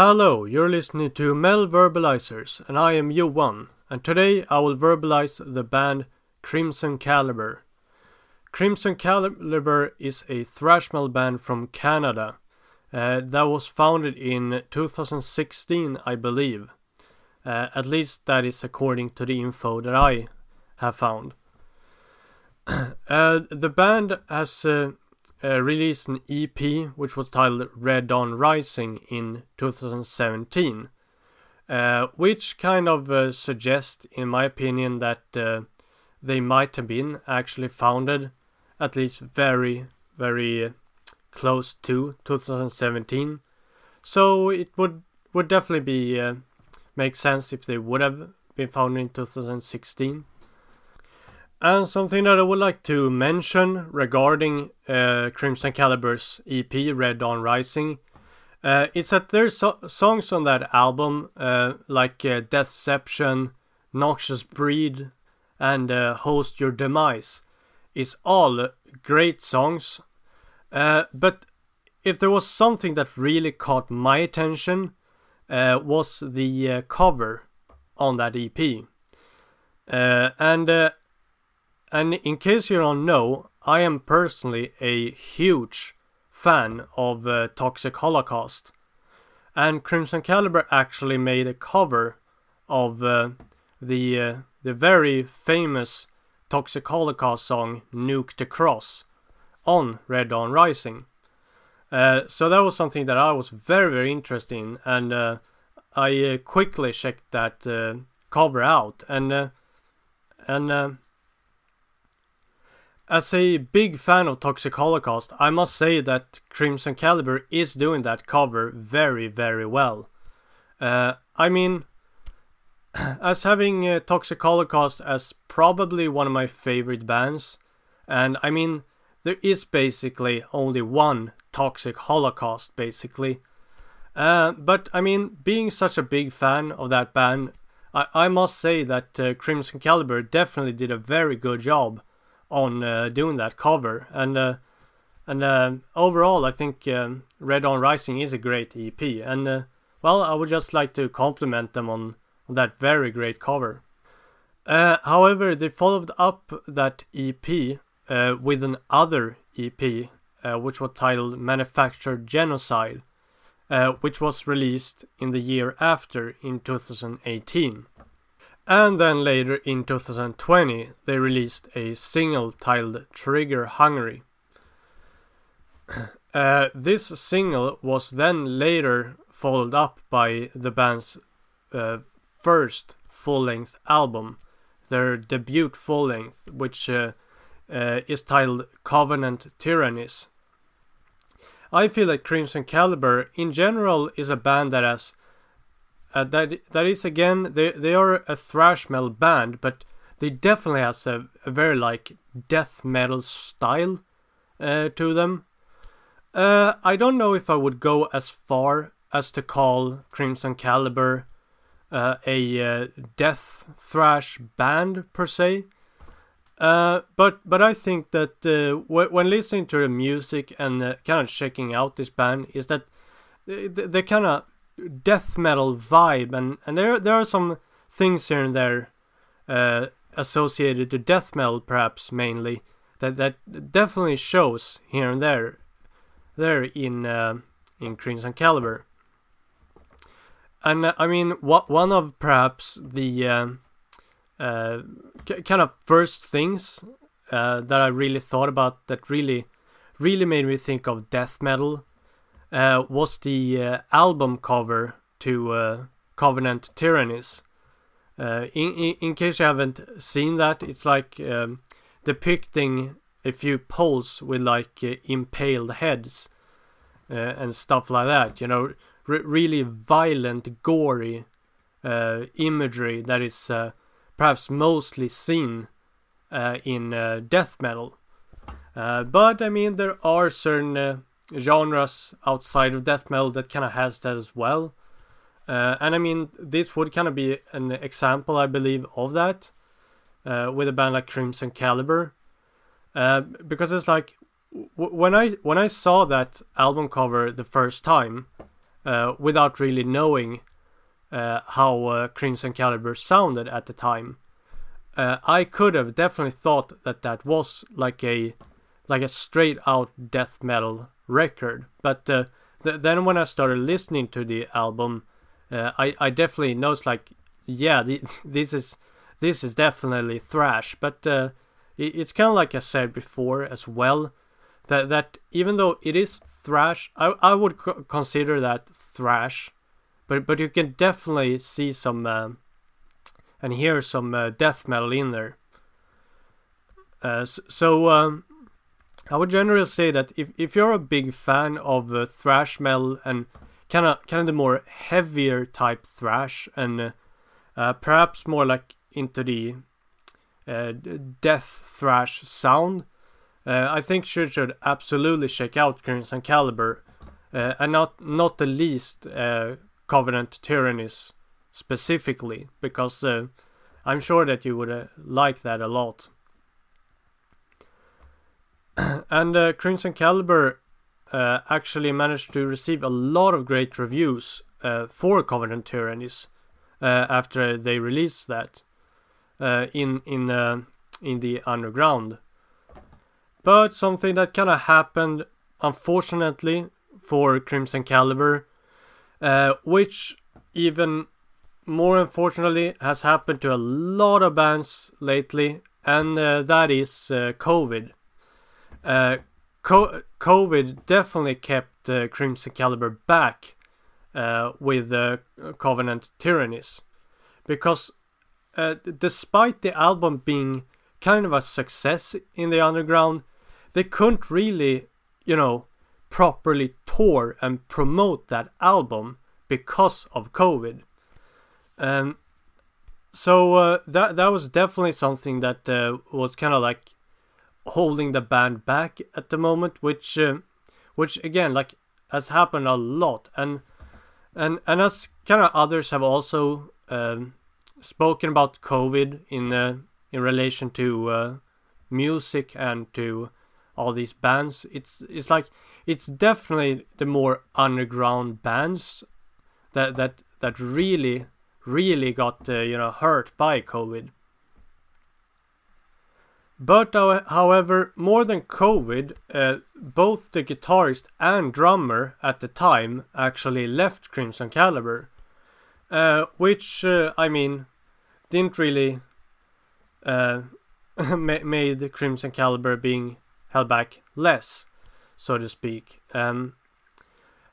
Hello, you're listening to Metal Verbalizers, and I am Johan, and today I will verbalize the band Crimson Caliber. Crimson Caliber is a thrash metal band from Canada uh, that was founded in 2016, I believe. Uh, at least that is according to the info that I have found. uh, the band has uh, uh, released an EP which was titled Red Dawn Rising in 2017, uh, which kind of uh, suggests, in my opinion, that uh, they might have been actually founded at least very, very close to 2017. So it would would definitely be uh, make sense if they would have been founded in 2016. And something that I would like to mention regarding uh, Crimson Caliber's EP Red Dawn Rising uh, is that there's so- songs on that album uh, like uh, Deathception, Noxious Breed, and uh, Host Your Demise is all great songs. Uh, but if there was something that really caught my attention uh, was the cover on that EP. And and in case you don't know, I am personally a huge fan of uh, Toxic Holocaust. And Crimson Caliber actually made a cover of uh, the uh, the very famous Toxic Holocaust song Nuke the Cross on Red Dawn Rising. Uh, so that was something that I was very very interested in and uh, I uh, quickly checked that cover out and and as a big fan of Toxic Holocaust, I must say that Crimson Caliber is doing that cover very, very well. Uh, I mean, as having uh, Toxic Holocaust as probably one of my favorite bands, and I mean, there is basically only one Toxic Holocaust, basically. Uh, but I mean, being such a big fan of that band, I, I must say that uh, Crimson Caliber definitely did a very good job on uh, doing that cover and uh, and uh, overall I think um, Red Dawn Rising is a great EP and uh, well I would just like to compliment them on, on that very great cover. Uh, however, they followed up that EP uh, with an other EP which was titled Manufactured Genocide, which was released in the year after in 2018. And then later in 2020, they released a single titled Trigger Hungry. Uh, this single was then later followed up by the band's uh, first full length album, their debut full length, which uh, uh is titled Covenant Tyrannies. I feel that Crimson Caliber in general is a band that has uh, that that is again they they are a thrash metal band, but they definitely has a, a very like death metal style uh, to them. Uh, I don't know if I would go as far as to call Crimson Caliber uh, a uh, death thrash band per se. Uh, but but I think that when listening to the music and kind of checking out this band is that they, they kind of death metal vibe, and and there there are some things here and there uh, associated to death metal, perhaps mainly that that definitely shows here and there there in uh, in Crimson Caliber. And uh, I mean, what one of perhaps the uh, uh, kind of first things uh, that I really thought about that really really made me think of death metal uh, was the uh, album cover to uh, Covenant Tyrannies. Uh, in, in, in case you haven't seen that, it's like um, depicting a few poles with like uh, impaled heads and stuff like that. You know, really violent, gory imagery that is perhaps mostly seen in death metal. but I mean, there are certain genres outside of death metal that kind of has that as well. Uh, and I mean, this would kind of be an example, I believe, of that uh, with a band like Crimson Caliber, uh, because it's like w- when I when I saw that album cover the first time, uh, without really knowing uh, how uh, Crimson Caliber sounded at the time. I could have definitely thought that that was like a like a straight out death metal record, but uh, th- then when I started listening to the album, uh, I I definitely noticed like yeah the, this is this is definitely thrash, but uh, it, it's kind of like I said before as well that that even though it is thrash, I I would co- consider that thrash, but but you can definitely see some uh, and hear some uh, death metal in there. Uh, so um, I would generally say that if, if you're a big fan of uh, thrash metal and kind of kind of the more heavier type thrash and uh, uh, perhaps more like into the uh, death thrash sound, uh, I think you should absolutely check out Crimson Caliber, uh, and not not the least Covenant Tyrannies specifically, because I'm sure that you would like that a lot. and uh, Crimson Caliber uh, actually managed to receive a lot of great reviews uh, for Covenant Tyrannies uh, after they released that uh, in in uh, in the underground. But something that kind of happened, unfortunately, for Crimson Caliber, which even more unfortunately has happened to a lot of bands lately, and that is COVID. Uh, COVID definitely kept uh, Crimson Caliber back uh, with uh, Covenant Tyrannies because uh, despite the album being kind of a success in the underground, they couldn't really, you know, properly tour and promote that album because of COVID. Um, so uh, that that was definitely something that uh, was kind of like holding the band back at the moment, which uh, which again like has happened a lot, and and and as kind of others have also um, spoken about COVID in uh, in relation to uh, music and to all these bands. It's it's like it's definitely the more underground bands that that that really really got uh, you know hurt by COVID. But however, more than COVID, uh, both the guitarist and drummer at the time actually left Crimson Caliber, uh, which uh, I mean didn't really uh, made Crimson Caliber being held back less, so to speak. Um,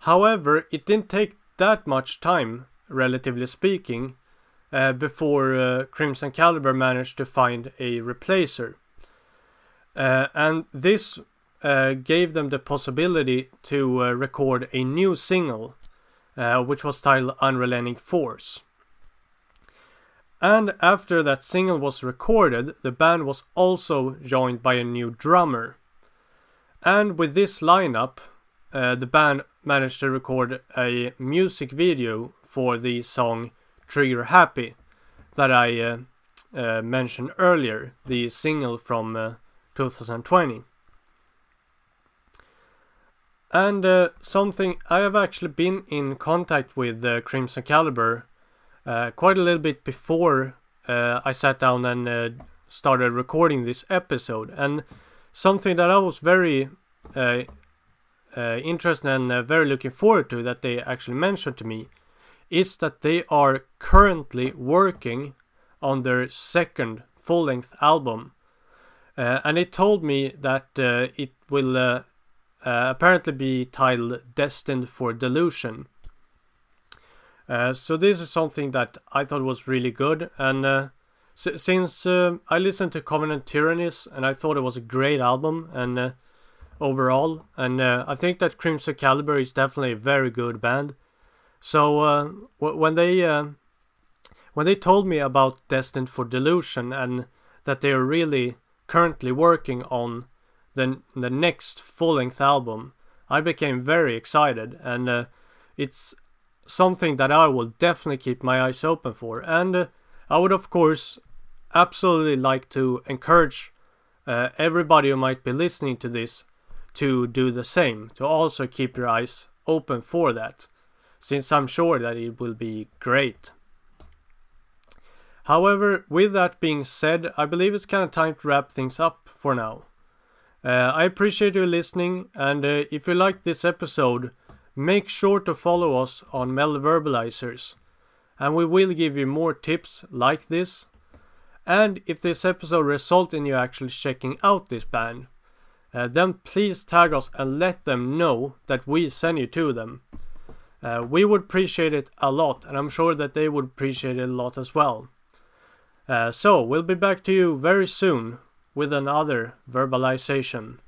however, it didn't take that much time, relatively speaking, uh, before uh, Crimson Caliber managed to find a replacer. Uh, and this uh, gave them the possibility to uh, record a new single, uh, which was titled Unrelenting Force. And after that single was recorded, the band was also joined by a new drummer. And with this lineup, uh, the band managed to record a music video for the song Trigger Happy that I uh, mentioned earlier, the single from 2020. And uh, something I have actually been in contact with uh, Crimson Caliber uh, quite a little bit before uh, I sat down and uh, started recording this episode, and something that I was very uh, interested and very looking forward to that they actually mentioned to me is that they are currently working on their second full length album uh, and it told me that uh, it will uh, uh apparently be titled Destined for Delusion. Uh, so this is something that I thought was really good, and uh, s- since I listened to Covenant Tyrannies and I thought it was a great album and overall, and I think that Crimson Caliber is definitely a very good band. So w- when they when they told me about Destined for Delusion and that they are really currently working on the the next full length album, I became very excited, and uh, it's something that I will definitely keep my eyes open for. And uh, I would, of course, absolutely like to encourage uh, everybody who might be listening to this to do the same, to also keep your eyes open for that. since I'm sure that it will be great. However, with that being said, I believe it's kind of time to wrap things up for now. Uh, I appreciate you listening, and uh, if you like this episode, make sure to follow us on Metal Verbalizers, and we will give you more tips like this. And if this episode results in you actually checking out this band, uh, then please tag us and let them know that we send you to them. Uh, we would appreciate it a lot, and I'm sure that they would appreciate it a lot as well. Uh, so, we'll be back to you very soon with another verbalization.